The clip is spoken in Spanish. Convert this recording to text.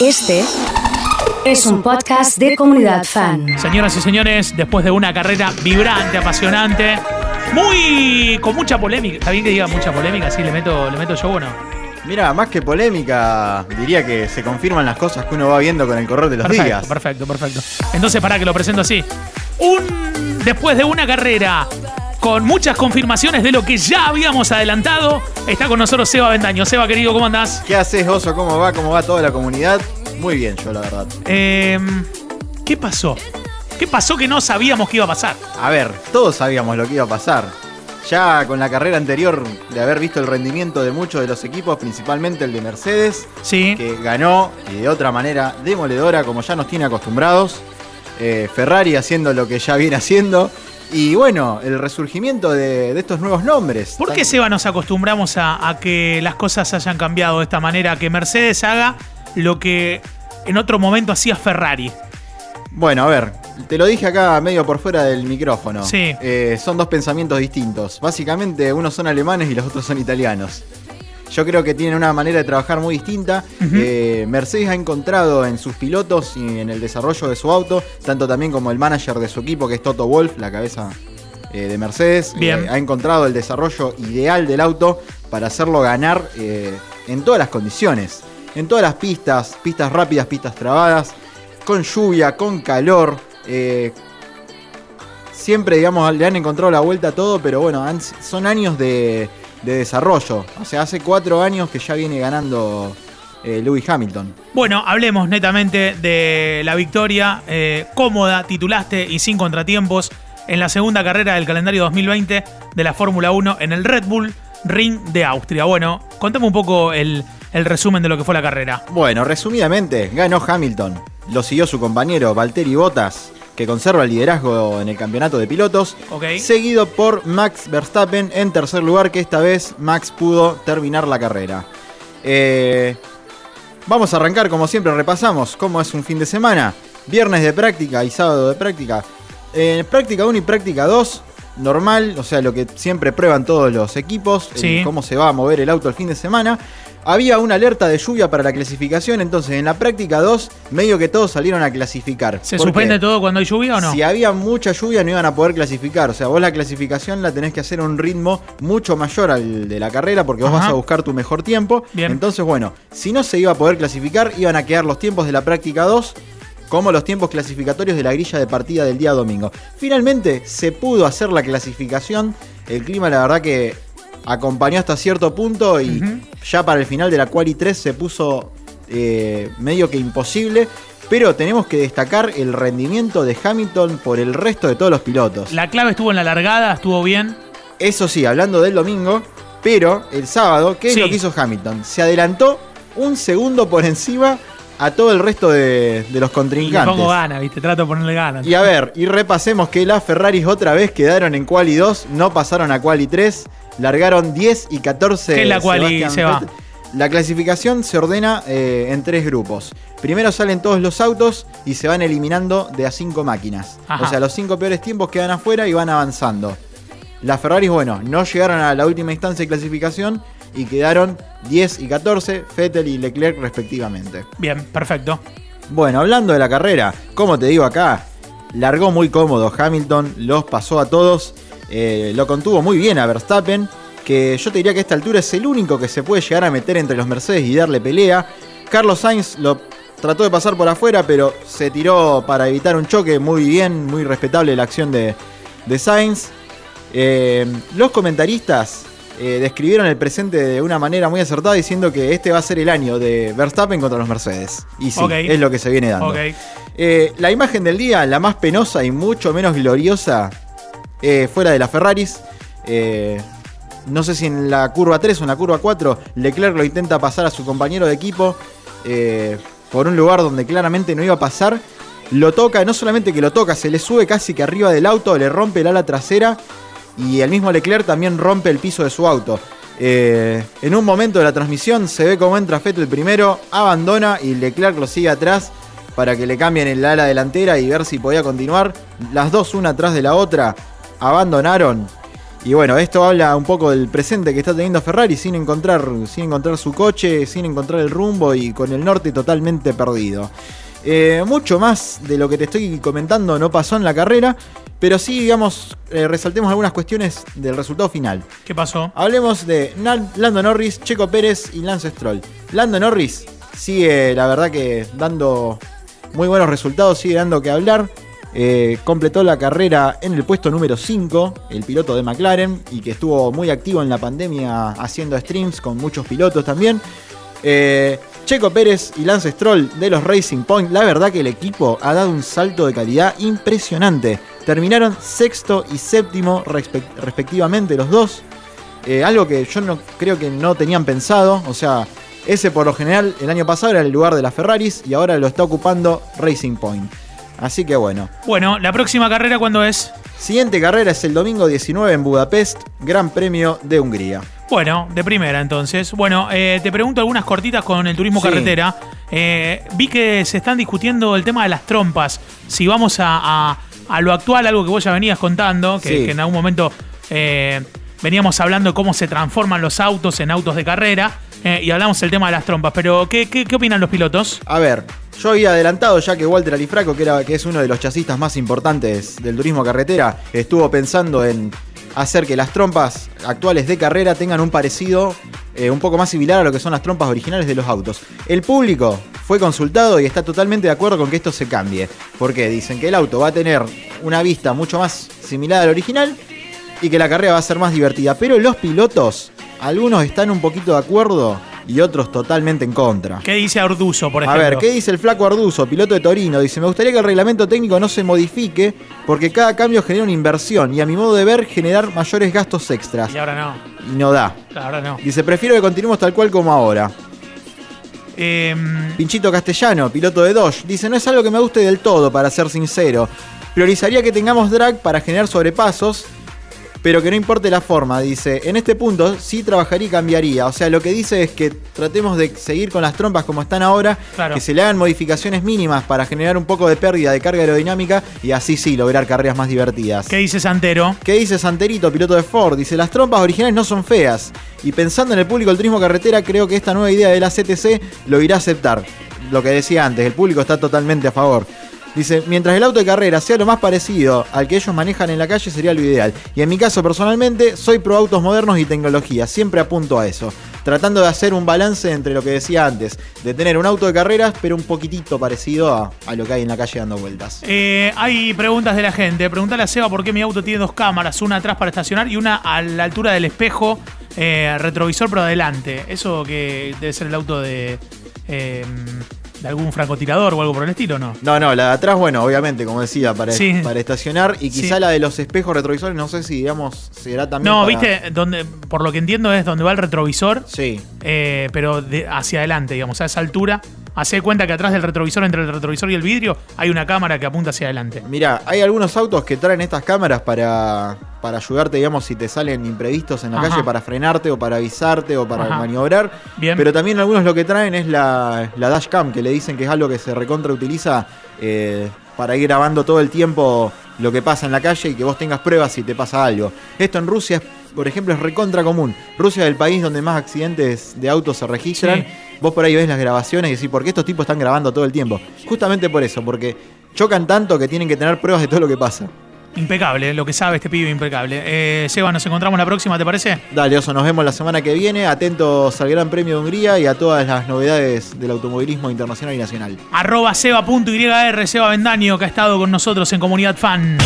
Este es un podcast de comunidad fan. Señoras y señores, después de una carrera vibrante, apasionante, muy. con mucha polémica. ¿Está bien que diga mucha polémica? Sí, le meto, le meto yo o no. Mira, más que polémica, diría que se confirman las cosas que uno va viendo con el correr de los Perfecto, días. perfecto, perfecto. Entonces, para que lo presento así. Un. después de una carrera con muchas confirmaciones de lo que ya habíamos adelantado, está con nosotros Seba Bendaño. Seba, querido, ¿cómo andás? ¿Qué haces, Oso? ¿Cómo va? ¿Cómo va toda la comunidad? Muy bien, yo la verdad. Eh, ¿Qué pasó? ¿Qué pasó que no sabíamos que iba a pasar? A ver, todos sabíamos lo que iba a pasar. Ya con la carrera anterior de haber visto el rendimiento de muchos de los equipos, principalmente el de Mercedes, Sí. que ganó y de otra manera demoledora, como ya nos tiene acostumbrados. Eh, Ferrari haciendo lo que ya viene haciendo. Y bueno, el resurgimiento de, de estos nuevos nombres. ¿Por qué, Seba, nos acostumbramos a, a que las cosas hayan cambiado de esta manera? Que Mercedes haga lo que en otro momento hacía Ferrari. Bueno, a ver, te lo dije acá medio por fuera del micrófono. Sí. Eh, son dos pensamientos distintos. Básicamente, unos son alemanes y los otros son italianos. Yo creo que tienen una manera de trabajar muy distinta. Eh, Mercedes ha encontrado en sus pilotos y en el desarrollo de su auto, tanto también como el manager de su equipo, que es Toto Wolf, la cabeza eh, de Mercedes, Bien. eh, ha encontrado el desarrollo ideal del auto para hacerlo ganar en todas las condiciones. En todas las pistas, pistas rápidas, pistas trabadas, con lluvia, con calor. siempre, digamos, le han encontrado la vuelta a todo, pero bueno, han- son años de, de desarrollo. O sea, hace cuatro años que ya viene ganando eh, Lewis Hamilton. Bueno, hablemos netamente de la victoria eh, cómoda, titulaste y sin contratiempos en la segunda carrera del calendario 2020 de la Fórmula 1 en el Red Bull Ring de Austria. Bueno, contame un poco el, el resumen de lo que fue la carrera. Bueno, resumidamente, ganó Hamilton. Lo siguió su compañero Valtteri Bottas, que conserva el liderazgo en el campeonato de pilotos. Seguido por Max Verstappen en tercer lugar, que esta vez Max pudo terminar la carrera. Eh, vamos a arrancar, como siempre repasamos, cómo es un fin de semana. Viernes de práctica y sábado de práctica. En práctica 1 y práctica 2, normal, o sea, lo que siempre prueban todos los equipos, Sí. cómo se va a mover el auto el fin de semana. Había una alerta de lluvia para la clasificación, entonces en la práctica 2, medio que todos salieron a clasificar. ¿Se suspende todo cuando hay lluvia o no? Si había mucha lluvia no iban a poder clasificar. O sea, vos la clasificación la tenés que hacer a un ritmo mucho mayor al de la carrera porque vos Ajá. vas a buscar tu mejor tiempo. Bien. Entonces, bueno, si no se iba a poder clasificar, iban a quedar los tiempos de la práctica 2 como los tiempos clasificatorios de la grilla de partida del día domingo. Finalmente se pudo hacer la clasificación. El clima, la verdad que acompañó hasta cierto punto y ya para el final de la quali 3 se puso eh, medio que imposible. Pero tenemos que destacar el rendimiento de Hamilton por el resto de todos los pilotos. La clave estuvo en la largada, estuvo bien. Eso sí, hablando del domingo, pero el sábado, ¿qué Sí. es lo que hizo Hamilton? Se adelantó un segundo por encima a todo el resto de, de los Y le contrincantes. pongo ganas, ¿viste? Trato de ponerle ganas. Y a ver, y repasemos que las Ferraris otra vez quedaron en quali 2, no pasaron a quali 3, largaron 10 y 14. ¿Qué es la quali? Vettel. La clasificación se ordena eh, en tres grupos. Primero salen todos los autos y se van eliminando de a cinco máquinas. Ajá. O sea, los cinco peores tiempos quedan afuera y van avanzando. Las Ferraris, bueno, no llegaron a la última instancia de clasificación y quedaron 10 y 14, Vettel y Leclerc respectivamente. Bien, perfecto. Bueno, hablando de la carrera, como te digo acá, largó muy cómodo Hamilton, los pasó a todos, eh, lo contuvo muy bien a Verstappen, que yo te diría que a esta altura es el único que se puede llegar a meter entre los Mercedes y darle pelea. Carlos Sainz lo trató de pasar por afuera, pero se tiró para evitar un choque muy bien, muy respetable la acción de, de Sainz. Eh, los comentaristas eh, describieron el presente de una manera muy acertada diciendo que este va a ser el año de Verstappen contra los Mercedes. Y sí, es lo que se viene dando. Eh, la imagen del día, la más penosa y mucho menos gloriosa, eh, fuera de las Ferraris. no sé si en la curva 3 o en la curva 4, Leclerc lo intenta pasar a su compañero de equipo por un lugar donde claramente no iba a pasar. Lo toca, no solamente que lo toca, se le sube casi que arriba del auto, le rompe el ala trasera y el mismo Leclerc también rompe el piso de su auto. Eh, en un momento de la transmisión se ve cómo entra Vettel primero, abandona y Leclerc lo sigue atrás para que le cambien el ala delantera y ver si podía continuar. Las dos una atrás de la otra abandonaron Y bueno, esto habla un poco del presente que está teniendo Ferrari sin encontrar, sin encontrar su coche, sin encontrar el rumbo y con el norte totalmente perdido. Eh, mucho más de lo que te estoy comentando no pasó en la carrera, pero sí, digamos, eh, resaltemos algunas cuestiones del resultado final. ¿Qué pasó? Hablemos de Nan- Lando Norris, Checo Pérez y Lance Stroll. Lando Norris sigue, la verdad que dando muy buenos resultados, sigue dando que hablar. Eh, completó la carrera en el puesto número 5, el piloto de McLaren, y que estuvo muy activo en la pandemia haciendo streams con muchos pilotos también. Eh, Checo Pérez y Lance Stroll de los Racing Point, la verdad que el equipo ha dado un salto de calidad impresionante. Terminaron sexto y séptimo respe- respectivamente los dos. Eh, algo que yo no creo que no tenían pensado. O sea, ese por lo general el año pasado era el lugar de las Ferraris y ahora lo está ocupando Racing Point. Así que bueno. Bueno, la próxima carrera, ¿cuándo es? Siguiente carrera es el domingo 19 en Budapest, Gran Premio de Hungría. Bueno, de primera entonces. Bueno, eh, te pregunto algunas cortitas con el turismo Sí. carretera. Eh, vi que se están discutiendo el tema de las trompas. Si vamos a, a- a lo actual, algo que vos ya venías contando, que, Sí. que en algún momento eh, veníamos hablando de cómo se transforman los autos en autos de carrera. eh, y hablamos del tema de las trompas. Pero, ¿qué, qué, qué opinan los pilotos? A ver, yo había adelantado ya que Walter Alifraco, que, era, que es uno de los chasistas más importantes del turismo carretera, estuvo pensando en hacer que las trompas actuales de carrera tengan un parecido eh, un poco más similar a lo que son las trompas originales de los autos. El público fue consultado y está totalmente de acuerdo con que esto se cambie. Porque dicen que el auto va a tener una vista mucho más similar al original y que la carrera va a ser más divertida. Pero los pilotos, algunos están un poquito de acuerdo y otros totalmente en contra. ¿Qué dice Arduzo, por A ejemplo? ver, ¿qué dice el flaco Arduzo, piloto de Torino? Dice, me gustaría que el reglamento técnico no se modifique porque cada cambio genera una inversión y a mi modo de ver generar mayores gastos extras. Y ahora no. Y no da. Ahora no. Dice, prefiero que continuemos tal cual como ahora. Em, Pinchito Castellano, piloto de Dodge, dice, no es algo que me guste del todo, para ser sincero. Priorizaría que tengamos drag para generar sobrepasos, pero que no importe la forma. Dice, en este punto sí trabajaría y cambiaría. O sea, lo que dice es que tratemos de seguir con las trompas como están ahora, Claro. que se le hagan modificaciones mínimas para generar un poco de pérdida de carga aerodinámica y así sí lograr carreras más divertidas. ¿Qué dice Santero? ¿Qué dice Santerito, piloto de Ford? Dice, las trompas originales no son feas. Y pensando en el público del turismo carretera, creo que esta nueva idea de la CTC lo irá a aceptar. Lo que decía antes, el público está totalmente a favor. Dice, mientras el auto de carrera sea lo más parecido al que ellos manejan en la calle sería lo ideal. Y en mi caso personalmente, soy pro autos modernos y tecnología. Siempre apunto a eso. Tratando de hacer un balance entre lo que decía antes, de tener un auto de carreras, pero un poquitito parecido a, a lo que hay en la calle dando vueltas. Eh, hay preguntas de la gente. Preguntale a Seba por qué mi auto tiene dos cámaras, una atrás para estacionar y una a la altura del espejo, eh, retrovisor pero adelante. Eso que debe ser el auto de, eh, de algún francotirador o algo por el estilo, ¿no? No, no, la de atrás, bueno, obviamente, como decía, para, Sí. para estacionar. Y quizá Sí. la de los espejos retrovisores, no sé si, digamos, será también. No, para- viste, donde, por lo que entiendo es donde va el retrovisor, Sí. eh, pero de- hacia adelante, digamos, a esa altura. Hace de cuenta que atrás del retrovisor, entre el retrovisor y el vidrio, hay una cámara que apunta hacia adelante. Mira, hay algunos autos que traen estas cámaras para, para ayudarte, digamos, si te salen imprevistos en la Ajá. calle, para frenarte o para avisarte o para Ajá. maniobrar. Bien. Pero también algunos lo que traen es la, la dashcam, que le dicen que es algo que se recontra utiliza eh, para ir grabando todo el tiempo lo que pasa en la calle y que vos tengas pruebas si te pasa algo. Esto en Rusia, es, por ejemplo, es recontra común. Rusia es el país donde más accidentes de autos se registran. Sí. Vos por ahí ves las grabaciones y decís, ¿por qué estos tipos están grabando todo el tiempo? Justamente por eso, porque chocan tanto que tienen que tener pruebas de todo lo que pasa. Impecable, lo que sabe este pibe, impecable. Eh, Seba, nos encontramos la próxima, ¿te parece? Dale, Oso, nos vemos la semana que viene. Atentos al Gran Premio de Hungría y a todas las novedades del automovilismo internacional y nacional. Arroba seba.yr, Seba Bendaño, que ha estado con nosotros en Comunidad Fan.